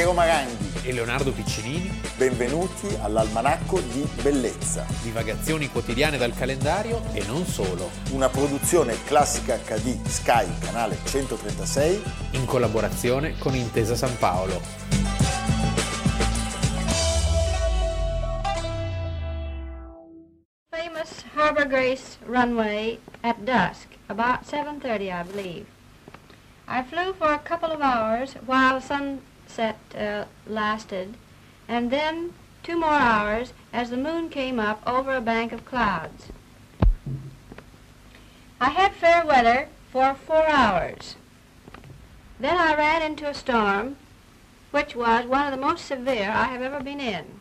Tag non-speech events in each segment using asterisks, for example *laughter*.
Piero Maranghi e Leonardo Piccinini. Benvenuti all'Almanacco di Bellezza. Divagazioni quotidiane dal calendario e non solo. Una produzione classica HD Sky, canale 136. In collaborazione con Intesa San Paolo. Famous Harbor Grace runway at dusk, about 7.30 I believe. I flew for a couple of hours while sunset uh, lasted, and then two more hours as the moon came up over a bank of clouds. I had fair weather for four hours. Then I ran into a storm, which was one of the most severe I have ever been in.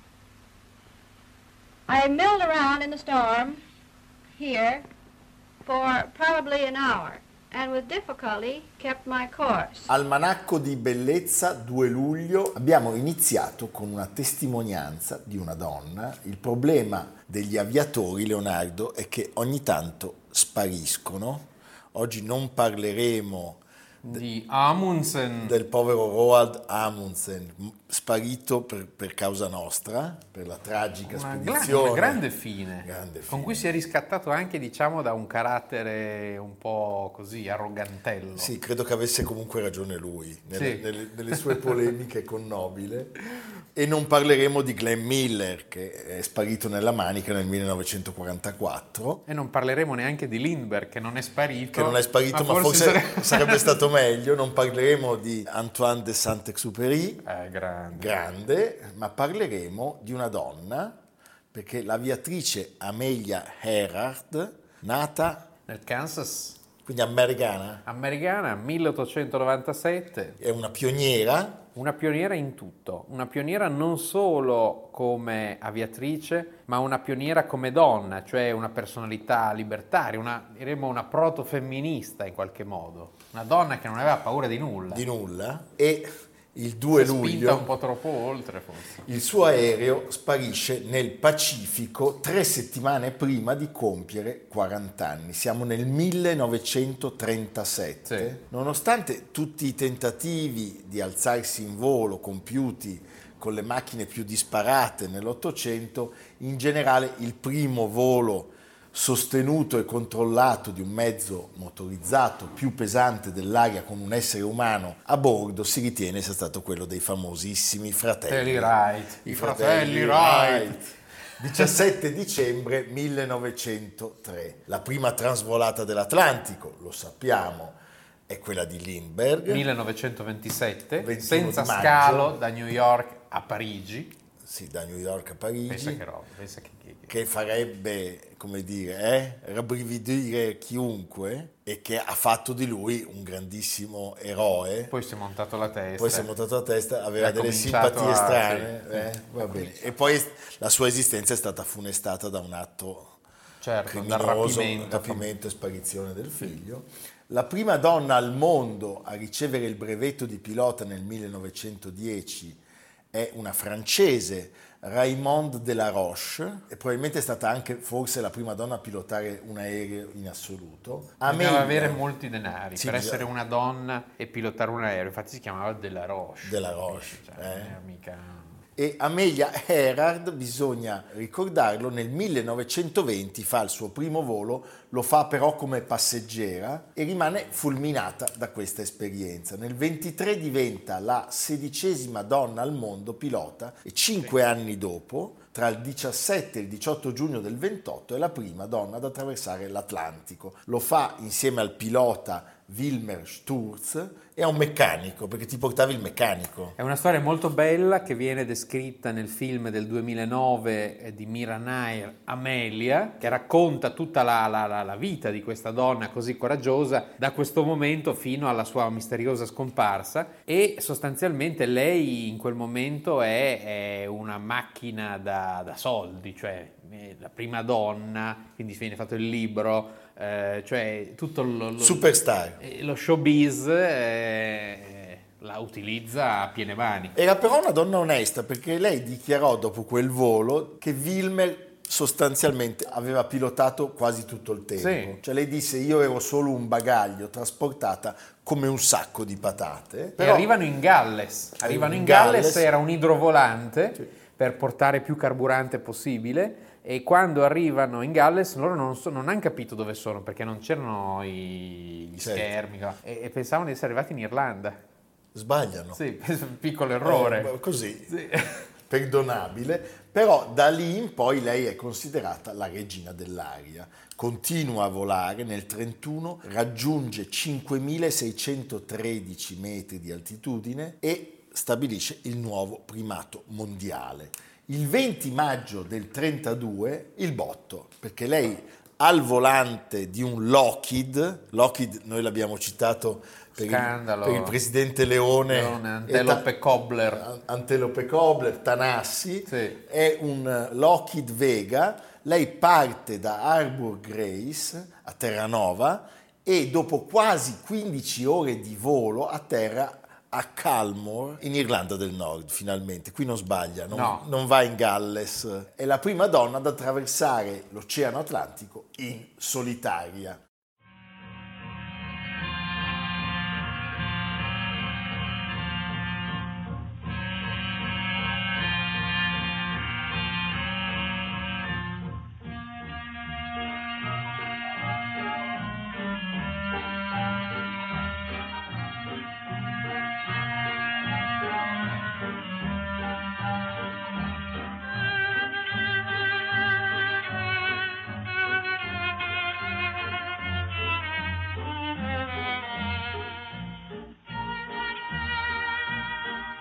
I milled around in the storm here for probably an hour and with difficulty kept my course. Almanacco di bellezza 2 luglio abbiamo iniziato con una testimonianza di una donna. Il problema degli aviatori, Leonardo, è che ogni tanto spariscono. Oggi non parleremo di Amundsen. Del povero Roald Amundsen, sparito per, per causa nostra, per la tragica una spedizione. Grande, una grande fine, grande fine, con cui si è riscattato anche diciamo da un carattere un po' così arrogantello. Sì, credo che avesse comunque ragione lui nelle, sì. nelle, nelle sue *laughs* polemiche con Nobile. E non parleremo di Glenn Miller che è sparito nella manica nel 1944. E non parleremo neanche di Lindbergh che non è sparito. Che non è sparito, ma, ma forse, forse sarebbe... sarebbe *laughs* stato meglio. Non parleremo di Antoine de Saint-Exupéry, eh, grande. grande, ma parleremo di una donna, perché l'aviatrice Amelia Earhart, nata nel Kansas. Quindi americana? Americana, 1897. È una pioniera? Una pioniera in tutto, una pioniera non solo come aviatrice, ma una pioniera come donna, cioè una personalità libertaria, una, diremmo una proto-femminista in qualche modo, una donna che non aveva paura di nulla. Di nulla. E il 2 si luglio un po' troppo oltre forse. il suo aereo sparisce nel Pacifico tre settimane prima di compiere 40 anni. Siamo nel 1937. Sì. Nonostante tutti i tentativi di alzarsi in volo compiuti con le macchine più disparate nell'Ottocento, in generale il primo volo sostenuto e controllato di un mezzo motorizzato più pesante dell'aria con un essere umano a bordo si ritiene sia stato quello dei famosissimi fratelli Wright. I fratelli, fratelli Wright. 17 dicembre 1903. La prima trasvolata dell'Atlantico, lo sappiamo, è quella di Lindbergh. 1927, senza scalo da New York a Parigi. Sì, da New York a Parigi. Pensa che roba, pensa che che farebbe, come dire, eh, rabbrividire chiunque e che ha fatto di lui un grandissimo eroe. Poi si è montato la testa. Poi si è montato la testa, aveva delle simpatie a... strane. Sì, eh, va bene. E poi la sua esistenza è stata funestata da un atto certo, criminoso, rapimento, rapimento e sparizione del figlio. La prima donna al mondo a ricevere il brevetto di pilota nel 1910 è una francese, Raymond de la Roche, e probabilmente è stata anche forse la prima donna a pilotare un aereo in assoluto. Bisognava avere molti denari sì, per bisogna... essere una donna e pilotare un aereo, infatti si chiamava de la Roche. De la Roche, cioè, eh? mica... E Amelia Earhart, bisogna ricordarlo, nel 1920 fa il suo primo volo, lo fa però come passeggera e rimane fulminata da questa esperienza. Nel 23 diventa la sedicesima donna al mondo pilota e cinque anni dopo, tra il 17 e il 18 giugno del 28, è la prima donna ad attraversare l'Atlantico. Lo fa insieme al pilota Wilmer Sturz e a un meccanico, perché ti portavi il meccanico. È una storia molto bella che viene descritta nel film del 2009 eh, di Mira Nair, Amelia, che racconta tutta la, la, la, vita di questa donna così coraggiosa da questo momento fino alla sua misteriosa scomparsa e sostanzialmente lei in quel momento è, è una macchina da, da soldi, cioè la prima donna, quindi viene fatto il libro, eh, cioè tutto lo, lo, Superstar. Eh, lo showbiz eh, la utilizza a piene mani. Era però una donna onesta perché lei dichiarò dopo quel volo che Wilmer sostanzialmente aveva pilotato quasi tutto il tempo. Sì. Cioè lei disse io ero solo un bagaglio trasportata come un sacco di patate. E Però arrivano in Galles. Arrivano in Galles, Galles. era un idrovolante per portare più carburante possibile. E quando arrivano in Galles loro non, so- non hanno capito dove sono perché non c'erano i- gli Certo. schermi e, e pensavano di essere arrivati in Irlanda. sbagliano. Sì, *laughs* piccolo errore. Eh, così, Sì. *laughs* perdonabile, però da lì in poi lei è considerata la regina dell'aria. Continua a volare nel 31, raggiunge 5613 metri di altitudine e stabilisce il nuovo primato mondiale. Il 20 maggio del 32 il botto, perché lei al volante di un Lockheed, Lockheed noi l'abbiamo citato per il, per il presidente Leone, Leone, Antelope Ta- Cobbler. An- Antelope Cobbler, Tanassi, Sì. è un Lockheed Vega, lei parte da Harbour Grace a Terranova e dopo quasi 15 ore di volo atterra a Calmore in Irlanda del Nord finalmente, qui non sbaglia, non, No. non va in Galles, è la prima donna ad attraversare l'Oceano Atlantico in solitaria.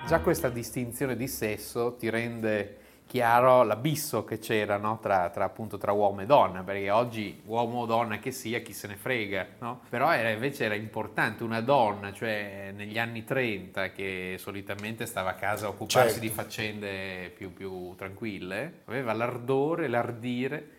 Già questa distinzione di sesso ti rende chiaro l'abisso che c'era no? tra, tra, appunto, tra uomo e donna, perché oggi uomo o donna che sia, chi se ne frega, no? però era, invece era importante una donna, cioè negli anni 30 che solitamente stava a casa a occuparsi Certo. di faccende più, più tranquille, aveva l'ardore, l'ardire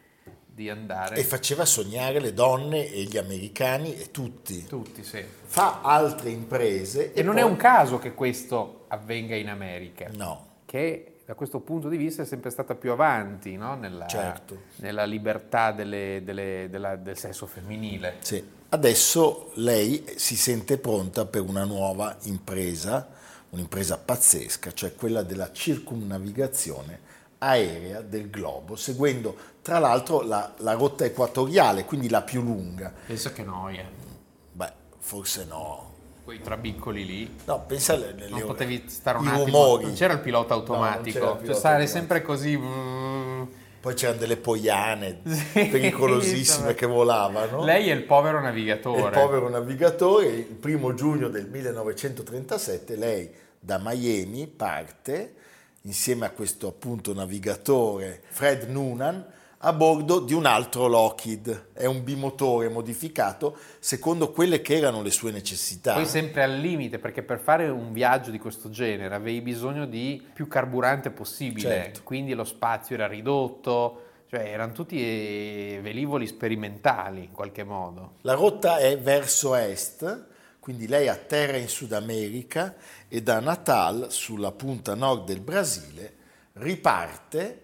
di andare... E faceva sognare le donne e gli americani e tutti. Tutti, sì. Fa altre imprese E non poi- è un caso che questo avvenga in America. No. che da questo punto di vista è sempre stata più avanti no? nella, Certo. nella libertà delle- delle- della- del sesso femminile. Sì. Adesso lei si sente pronta per una nuova impresa, un'impresa pazzesca, cioè quella della circumnavigazione aerea del globo, seguendo tra l'altro la, la rotta equatoriale, quindi la più lunga. Pensa che noia, Beh, forse no. quei trabiccoli lì. No, pensa alle, alle Non potevi stare un i attimo, rumori. non c'era il pilota No, automatico, il cioè pilota stare automatico. sempre così. mm. Poi c'erano delle poiane *laughs* Sì, pericolosissime che volavano. Lei è il povero navigatore. il povero navigatore, il primo giugno del 1937, lei da Miami parte insieme a questo appunto navigatore Fred Noonan a bordo di un altro Lockheed. È un bimotore modificato secondo quelle che erano le sue necessità. Poi sempre al limite, perché per fare un viaggio di questo genere avevi bisogno di più carburante possibile, Certo. quindi lo spazio era ridotto, cioè erano tutti eh, velivoli sperimentali in qualche modo. La rotta è verso est, quindi lei atterra in Sud America e da Natal, sulla punta nord del Brasile, riparte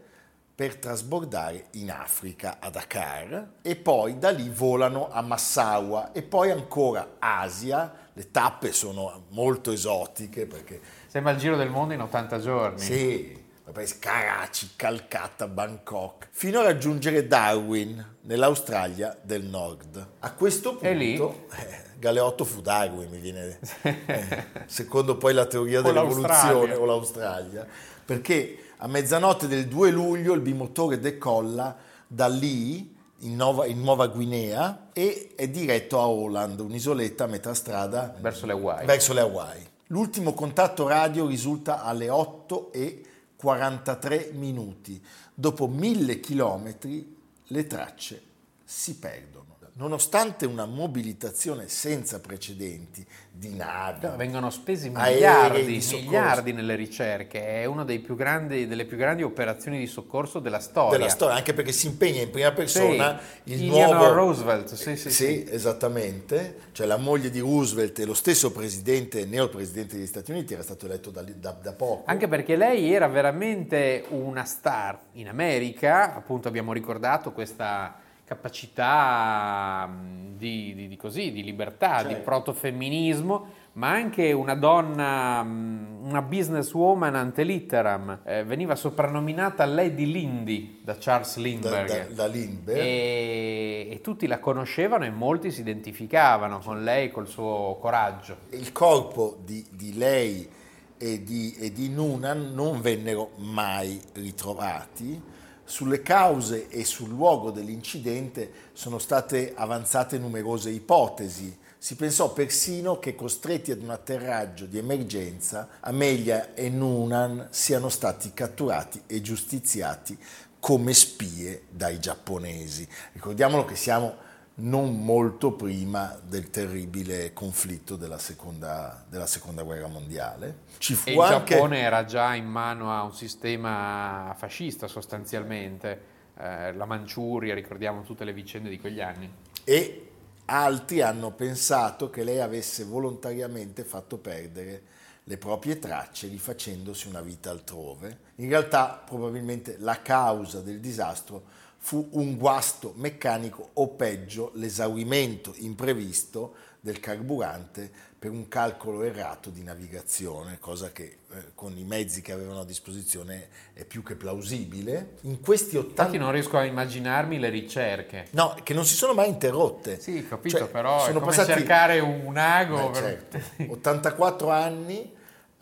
per trasbordare in Africa a Dakar e poi da lì volano a Massaua e poi ancora Asia. Le tappe sono molto esotiche perché Sembra il giro del mondo in 80 giorni. sì, poi Karachi, Calcutta, Bangkok, fino a raggiungere Darwin, nell'Australia del Nord. A questo punto, eh, Galeotto fu Darwin, mi viene, *laughs* eh, secondo poi la teoria O dell'evoluzione, l'Australia. o l'Australia, perché a mezzanotte del 2 luglio il bimotore decolla da lì, in Nuova, in Nuova Guinea, e è diretto a Holland, un'isoletta a metà strada Verso le Hawaii. verso le Hawaii. L'ultimo contatto radio risulta alle 8 e 43 minuti. Dopo mille chilometri le tracce si perdono. Nonostante una mobilitazione senza precedenti di navi, vengono spesi miliardi, miliardi nelle ricerche, è una dei più grandi- delle più grandi operazioni di soccorso della storia. della storia, anche perché si impegna in prima persona Sì, il nuovo Roosevelt, sì, sì, sì. esattamente, cioè la moglie di Roosevelt e lo stesso presidente, neopresidente degli Stati Uniti era stato eletto da, da- da poco. Anche perché lei era veramente una star in America, appunto abbiamo ricordato questa capacità mh, di, di- di così, di libertà, di Certo. protofemminismo, ma anche una donna, mh, una businesswoman ante litteram. Eh, veniva soprannominata Lady Lindy da Charles da, Lindbergh. da- da Lindbergh. E, e tutti la conoscevano e molti si identificavano con lei, col suo coraggio. Il corpo di, di lei e di, e di Noonan non vennero mai ritrovati. Sulle cause e sul luogo dell'incidente sono state avanzate numerose ipotesi. Si pensò persino che costretti ad un atterraggio di emergenza, Amelia e Noonan siano stati catturati e giustiziati come spie dai giapponesi. Ricordiamolo che siamo non molto prima del terribile conflitto della seconda, della seconda guerra mondiale. Ci fu E il anche Giappone era già in mano a un sistema fascista sostanzialmente, eh, la Manciuria, ricordiamo tutte le vicende di quegli anni. e altri hanno pensato che lei avesse volontariamente fatto perdere le proprie tracce rifacendosi una vita altrove. In realtà probabilmente la causa del disastro fu un guasto meccanico o peggio l'esaurimento imprevisto del carburante per un calcolo errato di navigazione, cosa che eh, con i mezzi che avevano a disposizione è più che plausibile. In questi 80 Infatti non riesco a immaginarmi le ricerche. No, che non si sono mai interrotte. Sì, capito, Cioè, però è sono come passati- cercare un ago. Eh, per- certo, 84 anni,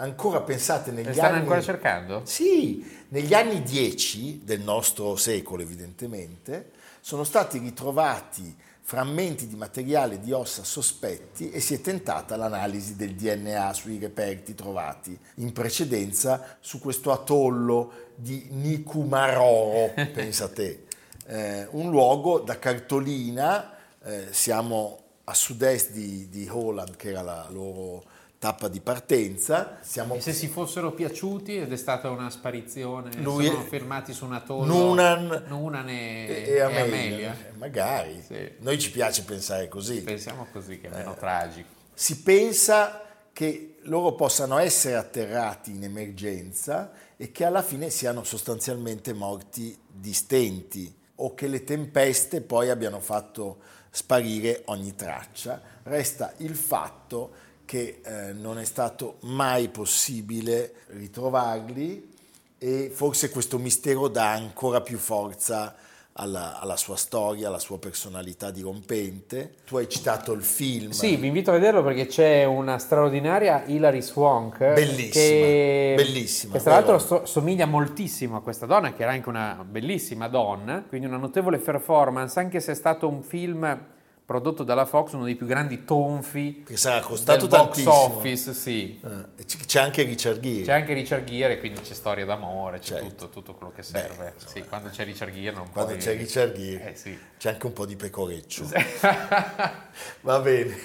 ancora pensate negli Le stanno anni... ancora cercando? Sì, negli anni 10 del nostro secolo evidentemente, sono stati ritrovati frammenti di materiale di ossa sospetti e si è tentata l'analisi del DNA sui reperti trovati in precedenza su questo atollo di Nikumaroro, *laughs* pensa te, Eh, un luogo da cartolina, eh, siamo a sud-est di, di Holland che era la loro tappa di partenza, siamo E se si fossero piaciuti ed è stata una sparizione, Lui sono è- fermati su una torre. Noonan Noonan e, e, e e Amelia. Amelia. Eh, Magari. Sì. Noi ci piace pensare così. Pensiamo così, che è Eh. meno tragico. Si pensa che loro possano essere atterrati in emergenza e che alla fine siano sostanzialmente morti di stenti o che le tempeste poi abbiano fatto sparire ogni traccia. Resta il fatto che eh, non è stato mai possibile ritrovarli e forse questo mistero dà ancora più forza alla, alla sua storia, alla sua personalità dirompente. Tu hai citato il film. Sì, vi invito a vederlo perché c'è una straordinaria Hilary Swank. Bellissima, che, bellissima, Che tra l'altro so- somiglia moltissimo a questa donna, che era anche una bellissima donna, quindi una notevole performance, anche se è stato un film prodotto dalla Fox, uno dei più grandi tonfi Che sarà costato del box office, sì. Eh, c'è anche Richard Gere. C'è anche Richard Gere, quindi c'è storia d'amore, c'è Certo. tutto, tutto quello che serve. insomma, sì, quando c'è Richard Gere non Quando puoi- c'è Richard Gere Eh sì. c'è anche un po' di pecoreccio. *laughs* Va bene,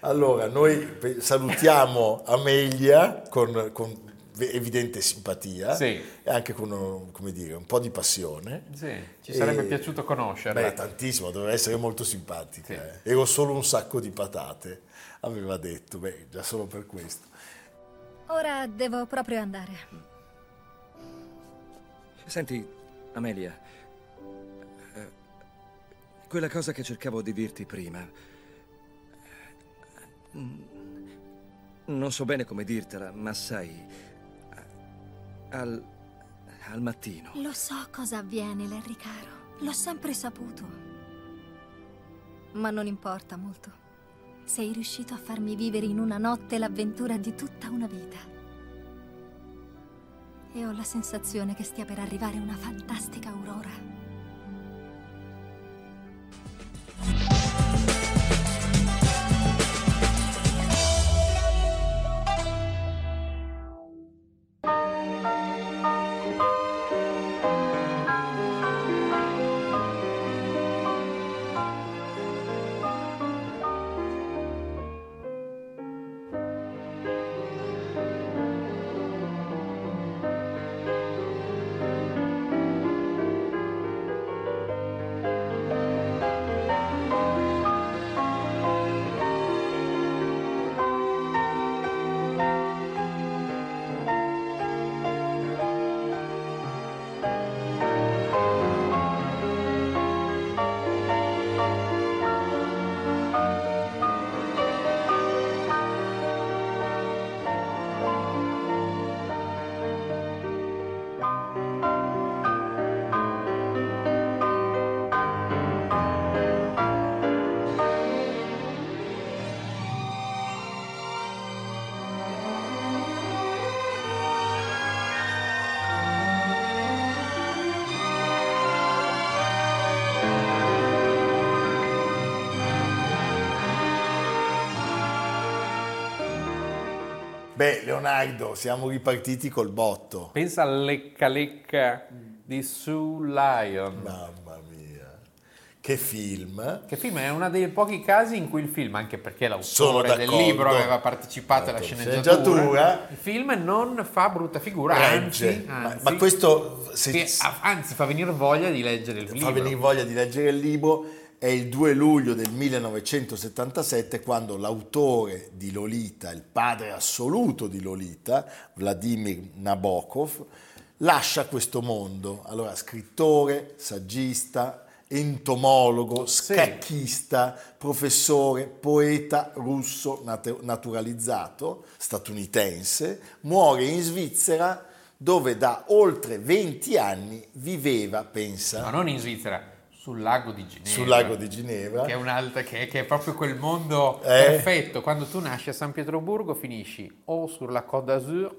allora noi salutiamo Amelia con, con evidente simpatia Sì. e anche con un, come dire, un po' di passione. Sì, ci sarebbe E- piaciuto conoscerla. Beh, tantissimo, doveva essere molto simpatica. Sì. eh. Ero solo un sacco di patate, aveva detto, beh, già solo per questo. Ora devo proprio andare. Senti, Amelia, eh, quella cosa che cercavo di dirti prima, mm, non so bene come dirtela, ma sai, al, al mattino, Lo so cosa avviene, Larry caro. L'ho sempre saputo. Ma non importa molto. Sei riuscito a farmi vivere in una notte l'avventura di tutta una vita. E ho la sensazione che stia per arrivare una fantastica aurora. Beh, Leonardo, siamo ripartiti col botto. Pensa al lecca lecca di Sue Lion. Mamma mia. Che film. Che film è uno dei pochi casi in cui il film, anche perché l'autore del libro aveva partecipato alla Certo, sceneggiatura, sceneggiatura. il film non fa brutta figura, anzi, Ma, anzi, ma questo se- anzi fa venire voglia di leggere il fa libro. venire voglia di leggere il libro. È il 2 luglio del 1977 quando l'autore di Lolita, il padre assoluto di Lolita, Vladimir Nabokov, lascia questo mondo. Allora, scrittore, saggista, entomologo, scacchista, professore, poeta russo nat- naturalizzato, statunitense, muore in Svizzera dove da oltre 20 anni viveva, pensa, Ma non in Svizzera, sul lago di Ginevra. sul lago di Ginevra. Che è, un'altra, che, che è proprio quel mondo Eh. perfetto. Quando tu nasci a San Pietroburgo finisci o sulla Côte d'Azur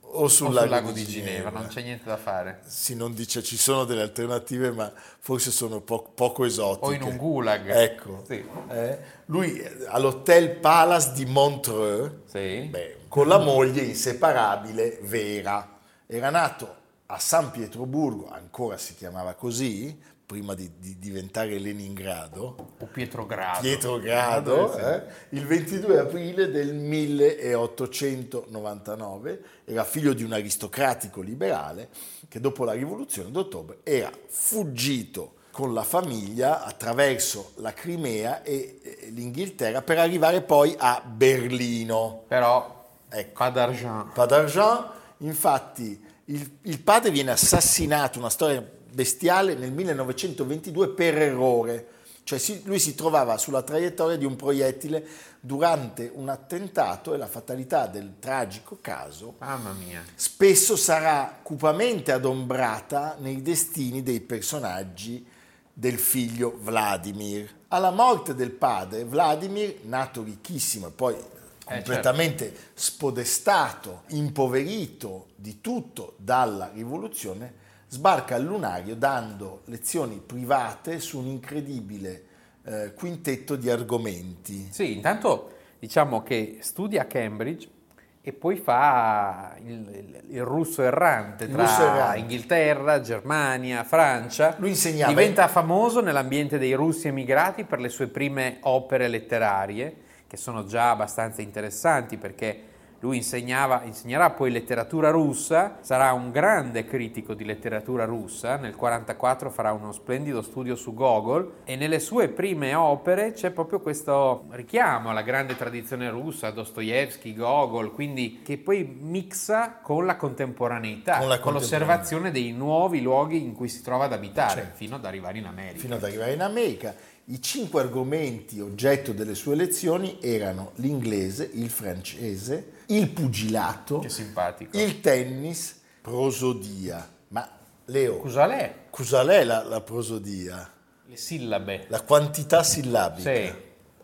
o sul, o lago, sul lago di, di Ginevra. Non c'è niente da fare. Si non dice ci sono delle alternative, ma forse sono po- poco esotiche. O in un gulag. Ecco. Sì. Eh, lui eh, all'Hotel Palace di Montreux, Sì. beh, con la moglie inseparabile Vera. Era nato a San Pietroburgo, ancora si chiamava così, prima di, di diventare Leningrado, O Pietrogrado. Pietrogrado, Sì. eh, il 22 aprile del 1899, era figlio di un aristocratico liberale che dopo la rivoluzione d'ottobre era fuggito con la famiglia attraverso la Crimea e eh, l'Inghilterra per arrivare poi a Berlino. Però, Ecco. pas d'argent. Pas d'argent, infatti il, il padre viene assassinato, una storia bestiale, nel 1922 per errore. Cioè lui si trovava sulla traiettoria di un proiettile durante un attentato e la fatalità del tragico caso Mamma mia. spesso sarà cupamente adombrata nei destini dei personaggi del figlio Vladimir. Alla morte del padre, Vladimir, nato ricchissimo e poi completamente spodestato, impoverito di tutto dalla rivoluzione, sbarca al lunario dando lezioni private su un incredibile eh, quintetto di argomenti. Sì, intanto diciamo che studia a Cambridge e poi fa il, il- russo errante tra russo errante. Inghilterra, Germania, Francia. Lui insegnava- Diventa famoso nell'ambiente dei russi emigrati per le sue prime opere letterarie, che sono già abbastanza interessanti perché lui insegnava, insegnerà poi letteratura russa, sarà un grande critico di letteratura russa, nel 1944 farà uno splendido studio su Gogol e nelle sue prime opere c'è proprio questo richiamo alla grande tradizione russa, Dostoevsky, Gogol, quindi che poi mixa con la contemporaneità, Con con, la contemporaneità. l'osservazione dei nuovi luoghi in cui si trova ad abitare, Certo. fino ad arrivare in America. fino ad arrivare in America. I cinque argomenti oggetto delle sue lezioni erano l'inglese, il francese, il pugilato, il tennis, prosodia. Ma Leo, Cosa l'è? cos'è la, la prosodia? Le sillabe. La quantità sillabica. Sì.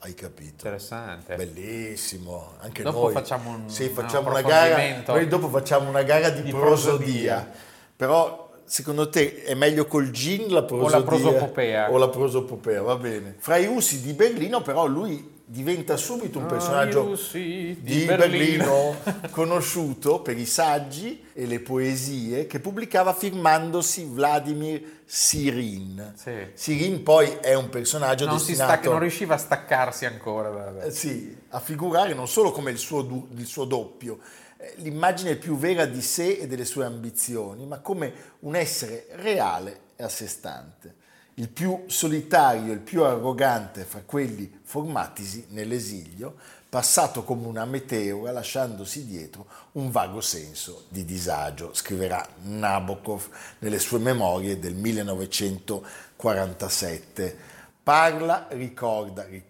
Hai capito? Interessante. Bellissimo, anche Dopo noi. facciamo un- sì, un facciamo una gara, noi dopo facciamo una gara di, Di prosodia. prosodia. Però secondo te è meglio col gin la prosodia prosopopea? O la prosopopea, va bene. Fra i russi di Berlino però lui diventa subito un personaggio di, di Berlino, *laughs* conosciuto per i saggi e le poesie che pubblicava firmandosi Vladimir Sirin. Sì. Sirin poi è un personaggio Non, si destinato stacca, non riusciva a staccarsi ancora. eh, sì, a figurare non solo come il suo, il suo doppio, l'immagine più vera di sé e delle sue ambizioni, ma come un essere reale e a sé stante. Il più solitario, il più arrogante fra quelli formatisi nell'esilio, passato come una meteora lasciandosi dietro un vago senso di disagio, scriverà Nabokov nelle sue memorie del 1947. Parla, ricorda, ri-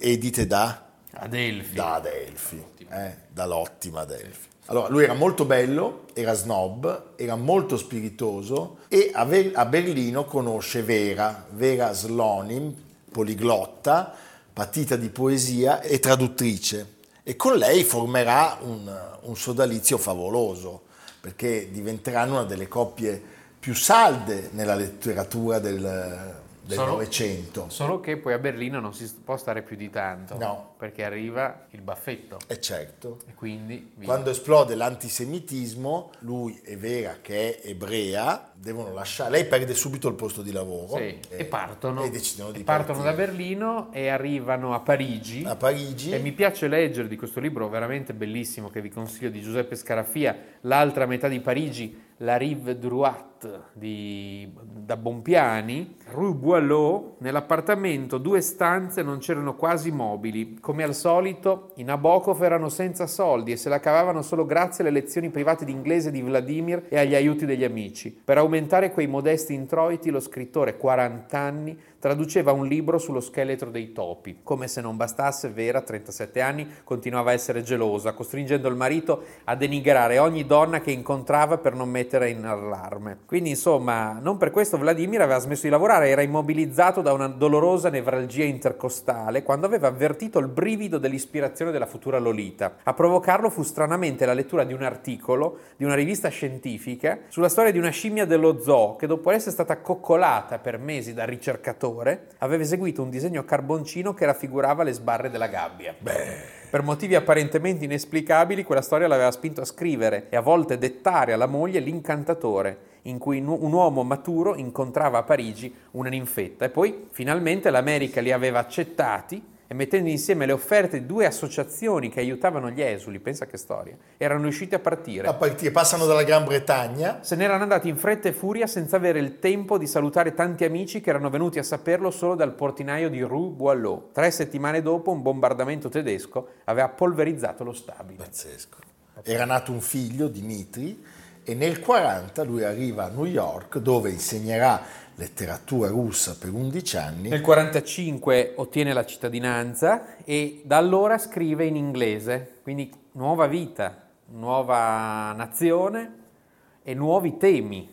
edite da Adelphi. da Adelphi, eh, dall'ottima Adelphi. Allora, lui era molto bello, era snob, era molto spiritoso e a, Ver- a Berlino conosce Vera, Vera Slonim, poliglotta, patita di poesia e traduttrice. E con lei formerà un, un sodalizio favoloso, perché diventeranno una delle coppie più salde nella letteratura del, del Novecento. Solo che poi a Berlino non si può stare più di tanto. No. Perché arriva il baffetto. E certo. E quindi... via. Quando esplode l'antisemitismo, lui e Vera, che è ebrea, devono lasciare. Lei perde subito il posto di lavoro. Sì, e, partono. E decidono di E partono da partire. Berlino e arrivano a Parigi. A Parigi. E mi piace leggere di questo libro veramente bellissimo che vi consiglio di Giuseppe Scarafia, L'altra metà di Parigi, La Rive Droite di, da Bompiani, Rue Boileau, nell'appartamento due stanze non c'erano quasi mobili. Come al solito, i Nabokov erano senza soldi e se la cavavano solo grazie alle lezioni private di inglese di Vladimir e agli aiuti degli amici. Per aumentare quei modesti introiti, lo scrittore, 40 anni, traduceva un libro sullo scheletro dei topi. Come se non bastasse, Vera, 37 anni, continuava a essere gelosa, costringendo il marito a denigrare ogni donna che incontrava per non mettere in allarme. Quindi, insomma, non per questo Vladimir aveva smesso di lavorare, era immobilizzato da una dolorosa nevralgia intercostale quando aveva avvertito il brivido dell'ispirazione della futura Lolita. A provocarlo fu stranamente la lettura di un articolo di una rivista scientifica sulla storia di una scimmia dello zoo che dopo essere stata coccolata per mesi dal ricercatore aveva eseguito un disegno a carboncino che raffigurava le sbarre della gabbia. Per motivi apparentemente inesplicabili, quella storia l'aveva spinto a scrivere e a volte dettare alla moglie L'incantatore, in cui un uomo maturo incontrava a Parigi una ninfetta. E poi, finalmente, l'America li aveva accettati e mettendo insieme le offerte di due associazioni che aiutavano gli esuli, pensa che storia, erano riusciti a partire. A partire, passano dalla Gran Bretagna. Se n'erano andati in fretta e furia senza avere il tempo di salutare tanti amici che erano venuti a saperlo solo dal portinaio di Rue Boileau. Tre settimane dopo un bombardamento tedesco aveva polverizzato lo stabile. Pazzesco. Era nato un figlio, Dimitri, e nel 40 lui arriva a New York dove insegnerà letteratura russa per 11 anni. Nel 1945 ottiene la cittadinanza e da allora scrive in inglese, quindi nuova vita, nuova nazione e nuovi temi.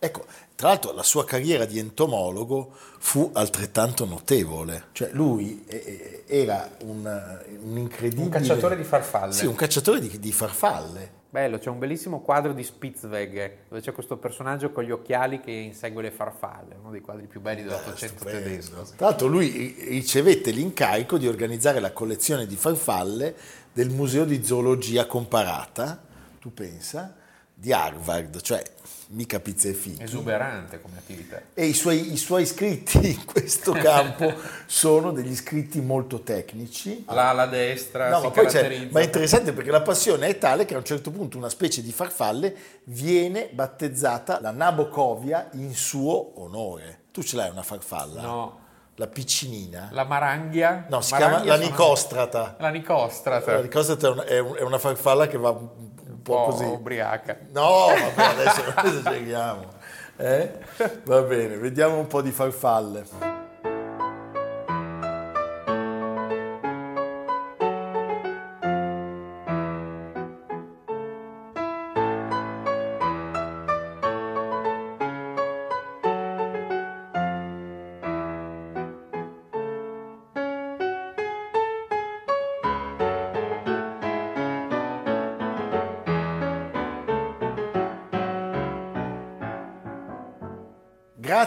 Ecco, tra l'altro la sua carriera di entomologo fu altrettanto notevole. Cioè lui eh, eh, era un, un incredibile... Un cacciatore di farfalle. Sì, un cacciatore di, di farfalle. Bello, c'è un bellissimo quadro di Spitzweg dove c'è questo personaggio con gli occhiali che insegue le farfalle, uno dei quadri più belli dell'Ottocento Stupendo. tedesco. Tra l'altro lui ri- ricevette l'incarico di organizzare la collezione di farfalle del Museo di Zoologia Comparata, tu pensa, di Harvard, cioè mica pizza e fichi. Esuberante come attività. E i suoi, i suoi scritti *laughs* in questo *laughs* campo sono degli scritti molto tecnici. L'ala destra No, ma ma è interessante perché la passione è tale che a un certo punto una specie di farfalle viene battezzata la Nabocovia in suo onore. Tu ce l'hai una farfalla? No, La piccinina? la maranghia. No, si Maranghia chiama la nicostrata. La nicostrata. La nicostrata è un- è, un- è una farfalla che va po' po' così. ubriaca. No, vabbè, adesso *laughs* non esageriamo. Eh? Va bene, vediamo un po' di farfalle.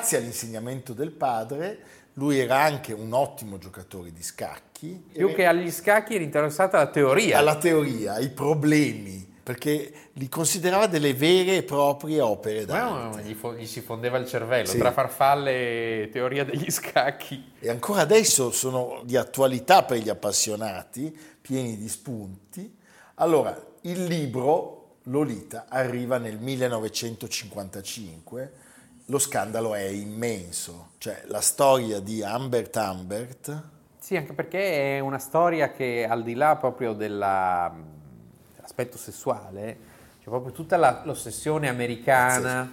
Grazie all'insegnamento del padre, lui era anche un ottimo giocatore di scacchi. Più che agli scacchi era interessata alla teoria. alla teoria, ai problemi, perché li considerava delle vere e proprie opere d'arte. Gli, fo- gli si fondeva il cervello Sì. tra farfalle e teoria degli *laughs* scacchi. E ancora adesso sono di attualità per gli appassionati, pieni di spunti. Allora, il libro Lolita arriva nel 1955, lo scandalo è immenso, cioè la storia di Humbert Humbert, Sì, anche perché è una storia che al di là proprio della- dell'aspetto sessuale, c'è proprio tutta la- l'ossessione americana,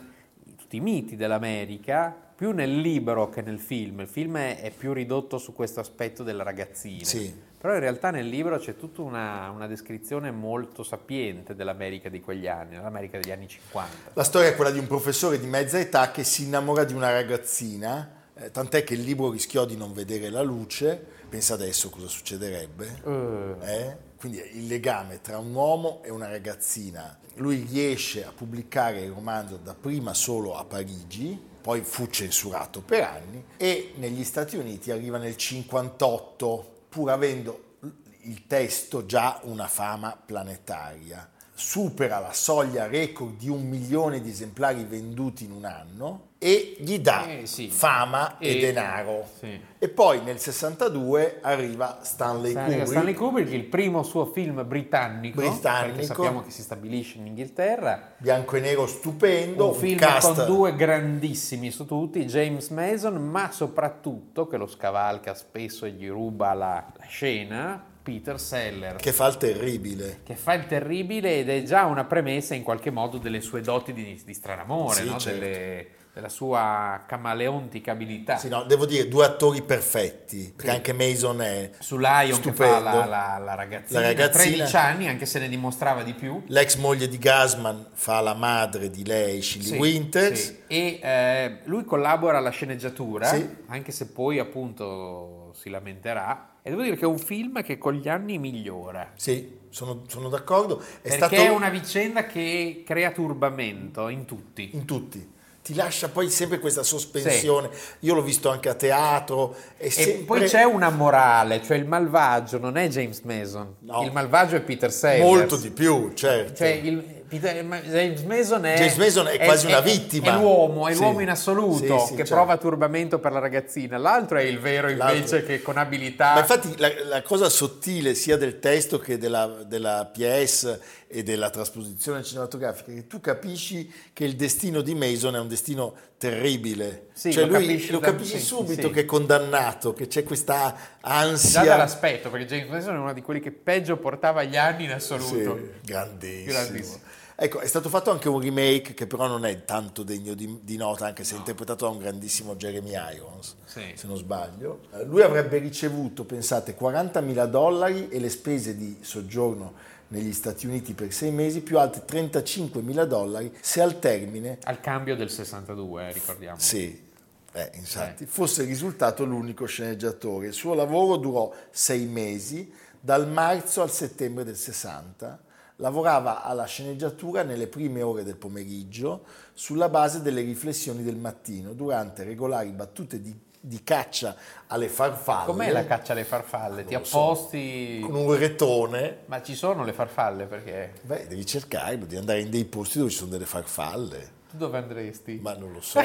tutti i miti dell'America, più nel libro che nel film. Il film è, è più ridotto su questo aspetto della ragazzina. Sì. Però in realtà nel libro c'è tutta una, una descrizione molto sapiente dell'America di quegli anni, l'America degli anni 50. La storia è quella di un professore di mezza età che si innamora di una ragazzina, eh, tant'è che il libro rischiò di non vedere la luce. Pensa adesso cosa succederebbe. Eh, Eh? Quindi il legame tra un uomo e una ragazzina. Lui riesce a pubblicare il romanzo dapprima solo a Parigi, poi fu censurato per anni e negli Stati Uniti arriva nel 58, pur avendo il testo già una fama planetaria. Supera la soglia record di un milione di esemplari venduti in un anno e gli dà Eh, sì. fama e, E- denaro. sì. E poi nel 62 arriva Stanley, Stanley, Kubrick. Stanley Kubrick, il primo suo film britannico, Britannico. perché sappiamo che si stabilisce in Inghilterra, bianco e nero stupendo, un un film cast con due grandissimi su tutti, James Mason, ma soprattutto, che lo scavalca spesso e gli ruba la, la scena, Peter Seller. che fa il terribile. che fa il terribile ed è già una premessa in qualche modo delle sue doti di, di stranamore, Sì, no? certo. Delle- della sua camaleontica abilità. Sì, no, devo dire, due attori perfetti, perché anche Mason è Su Lion stupendo. fa la, la- la ragazzina, La ragazzina. 13 anni, anche se ne dimostrava di più. L'ex moglie di Gasman fa la madre di lei, Shirley Sì, Winters. E eh, lui collabora alla sceneggiatura, anche se poi appunto si lamenterà. E devo dire che è un film che con gli anni migliora. Sì, sono, sono d'accordo. È perché stato è una vicenda che crea turbamento in tutti. in tutti. Ti lascia poi sempre questa sospensione. Io l'ho visto anche a teatro. E sempre... poi c'è una morale, cioè il malvagio non è James Mason, No. il malvagio è Peter Sellers. molto di più, certo. Cioè il, Peter- James Mason è, James Mason è quasi una vittima. È l'uomo, è Sì. l'uomo in assoluto Sì, sì, che certo. prova turbamento per la ragazzina. L'altro è il vero invece L'altro- che con abilità... Ma infatti la, la cosa sottile sia del testo che della, della PS e della trasposizione cinematografica è che tu capisci che il destino di Mason è un destino terribile. Sì, cioè lo lui capisci lo capisci subito sì. che è condannato, che c'è questa Già ansia. dall'aspetto, perché James Mason è uno di quelli che peggio portava gli anni in assoluto. Sì, grandissimo. Grandissimo. Ecco, è stato fatto anche un remake che però non è tanto degno di, di nota, anche se è interpretato da un grandissimo Jeremy Irons, Sì. se non sbaglio. Eh, Lui avrebbe ricevuto, pensate, 40.000 dollari e le spese di soggiorno negli Stati Uniti per sei mesi, più altri 35.000 dollari se al termine, Al cambio del 62, eh, ricordiamo. sì, eh, infatti, fosse risultato l'unico sceneggiatore. Il suo lavoro durò sei mesi, dal marzo al settembre del 60. Lavorava alla sceneggiatura nelle prime ore del pomeriggio sulla base delle riflessioni del mattino, durante regolari battute di, di caccia alle farfalle. Com'è la caccia alle farfalle? Ti lo so. apposti... Con un retone. Ma ci sono le farfalle perché... Beh, devi cercarlo, devi andare in dei posti dove ci sono delle farfalle. Tu dove andresti? Ma non lo so,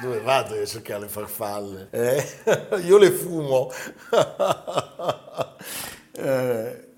dove vado a cercare le farfalle? Eh? *laughs* Io le fumo. *laughs* Eh,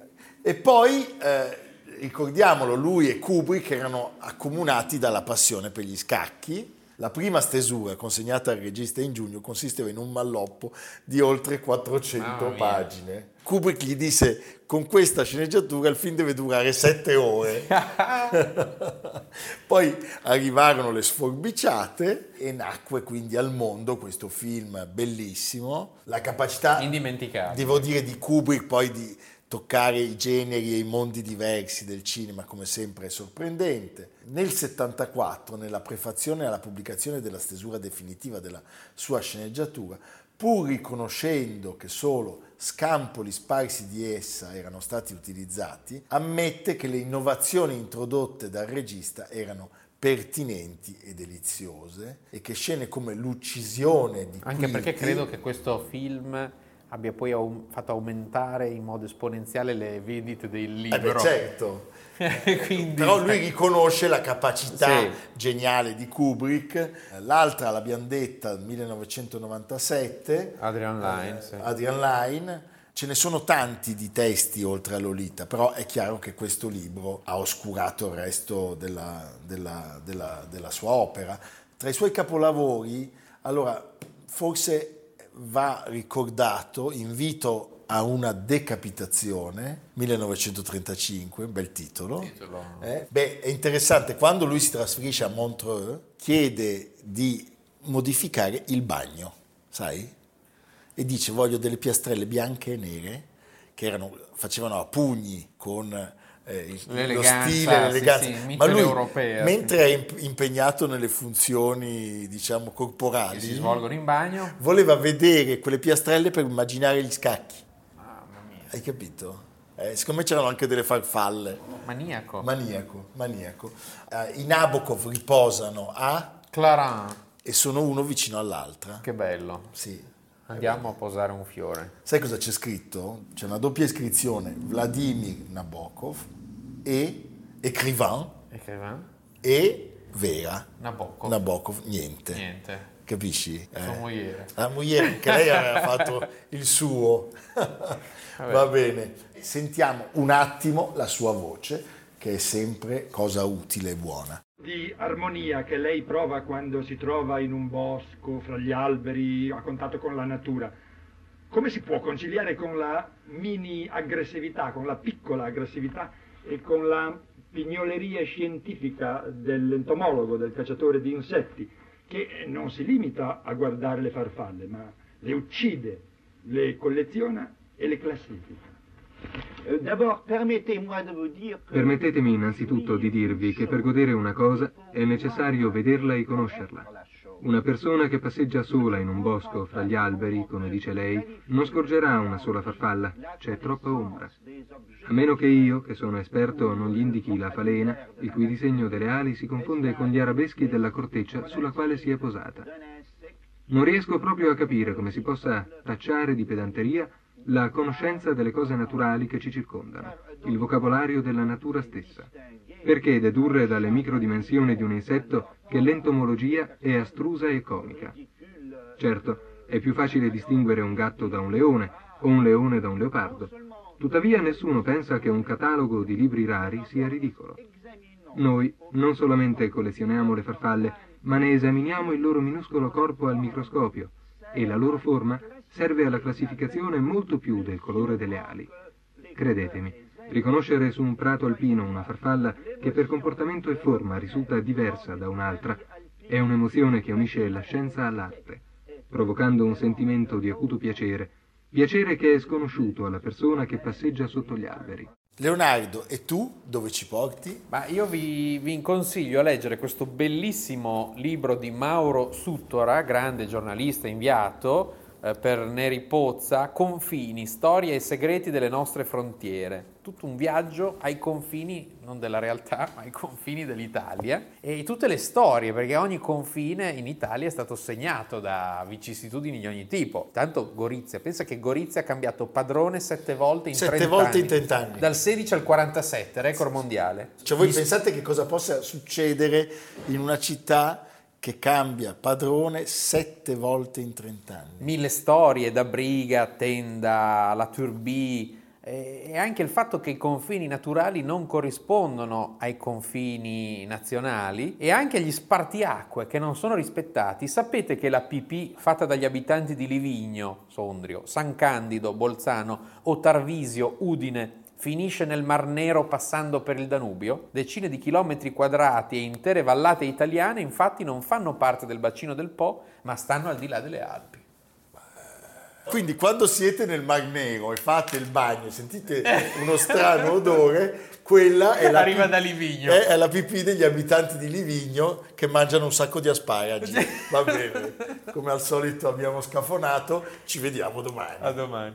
E poi, eh, ricordiamolo, lui e Kubrick erano accomunati dalla passione per gli scacchi. La prima stesura consegnata al regista in giugno consisteva in un malloppo di oltre 400 Mamma mia. pagine. Kubrick gli disse, con questa sceneggiatura il film deve durare 7 ore. *laughs* Poi arrivarono le sforbiciate e nacque quindi al mondo questo film bellissimo. La capacità, Indimenticabile. devo dire, di Kubrick poi di toccare i generi e i mondi diversi del cinema, come sempre è sorprendente. Nel 74, nella prefazione alla pubblicazione della stesura definitiva della sua sceneggiatura, pur riconoscendo che solo scampoli sparsi di essa erano stati utilizzati, ammette che le innovazioni introdotte dal regista erano pertinenti e deliziose e che scene come l'uccisione di Anche perché Quilty- credo che questo film abbia poi aum- fatto aumentare in modo esponenziale le vendite del Eh libro. beh, certo. *laughs* Quindi, Però lui riconosce la capacità Sì. geniale di Kubrick. L'altra, l'abbiamo detta, 1997, Adrian Lyne, sì. Adrian Lyne. Ce ne sono tanti di testi oltre a Lolita, però è chiaro che questo libro ha oscurato il resto della, della- della- della sua opera. Tra i suoi capolavori, allora, forse va ricordato Invito a una decapitazione, 1935, bel titolo. Titolo. Eh, Beh, è interessante, quando lui si trasferisce a Montreux, chiede di modificare il bagno, sai? E dice voglio delle piastrelle bianche e nere che erano- facevano a pugni con eh, lo stile, sì, l'eleganza. sì, Ma mite lui, europea, mentre è imp- impegnato nelle funzioni, diciamo, che corporali, si svolgono in bagno. voleva vedere quelle piastrelle per immaginare gli scacchi. Hai capito? Eh, secondo me c'erano anche delle farfalle. maniaco. Maniaco, maniaco. Eh, I Nabokov riposano a Clarin. e sono uno vicino all'altra. Che bello. Sì. Andiamo a posare un fiore. Sai cosa c'è scritto? C'è una doppia iscrizione, Vladimir Nabokov e Écrivain Écrivain? e Vera. Nabokov. Nabokov, niente. Niente. Capisci? Sua Eh. moglie. La moglie, anche lei aveva *laughs* fatto il suo. Va bene. Sentiamo un attimo la sua voce, che è sempre cosa utile e buona. Di armonia che lei prova quando si trova in un bosco, fra gli alberi, a contatto con la natura. Come si può conciliare con la mini aggressività, con la piccola aggressività e con la pignoleria scientifica dell'entomologo, del cacciatore di insetti, che non si limita a guardare le farfalle, ma le uccide, le colleziona e le classifica. Permettetemi innanzitutto di dirvi che per godere una cosa è necessario vederla e conoscerla. Una persona che passeggia sola in un bosco fra gli alberi, come dice lei, non scorgerà una sola farfalla, c'è troppa ombra. A meno che io, che sono esperto, non gli indichi la falena, il cui disegno delle ali si confonde con gli arabeschi della corteccia sulla quale si è posata. Non riesco proprio a capire come si possa tacciare di pedanteria la conoscenza delle cose naturali che ci circondano, il vocabolario della natura stessa. Perché dedurre dalle microdimensioni di un insetto che l'entomologia è astrusa e comica? Certo, è più facile distinguere un gatto da un leone o un leone da un leopardo. Tuttavia nessuno pensa che un catalogo di libri rari sia ridicolo. Noi non solamente collezioniamo le farfalle, ma ne esaminiamo il loro minuscolo corpo al microscopio e la loro forma serve alla classificazione molto più del colore delle ali. Credetemi, riconoscere su un prato alpino una farfalla che per comportamento e forma risulta diversa da un'altra è un'emozione che unisce la scienza all'arte, provocando un sentimento di acuto piacere, piacere che è sconosciuto alla persona che passeggia sotto gli alberi. Leonardo, e tu dove ci porti? Ma io vi, vi consiglio a leggere questo bellissimo libro di Mauro Suttora, grande giornalista inviato per Neri Pozza, Confini, storie e segreti delle nostre frontiere. Tutto un viaggio ai confini, non della realtà, ma ai confini dell'Italia e tutte le storie, perché ogni confine in Italia è stato segnato da vicissitudini di ogni tipo. Tanto Gorizia, pensa che Gorizia ha cambiato padrone sette volte in Sette 30 volte anni. in 30 anni. Dal 16 al 47, record mondiale. Cioè voi pensate che cosa possa succedere in una città che cambia padrone sette volte in 30 anni? mille storie da Briga, Tenda, la Turbie e anche il fatto che i confini naturali non corrispondono ai confini nazionali e anche gli spartiacque che non sono rispettati. Sapete che la pipì fatta dagli abitanti di Livigno, Sondrio, San Candido, Bolzano o Tarvisio, Udine finisce nel Mar Nero passando per il Danubio? Decine di chilometri quadrati e intere vallate italiane infatti non fanno parte del bacino del Po, ma stanno al di là delle Alpi. Quindi quando siete nel Mar Nero e fate il bagno e sentite uno strano odore, quella è la, Arriva da Livigno. È, è la pipì degli abitanti di Livigno che mangiano un sacco di asparagi. *laughs* Va bene, come al solito abbiamo scafonato, ci vediamo domani. A domani.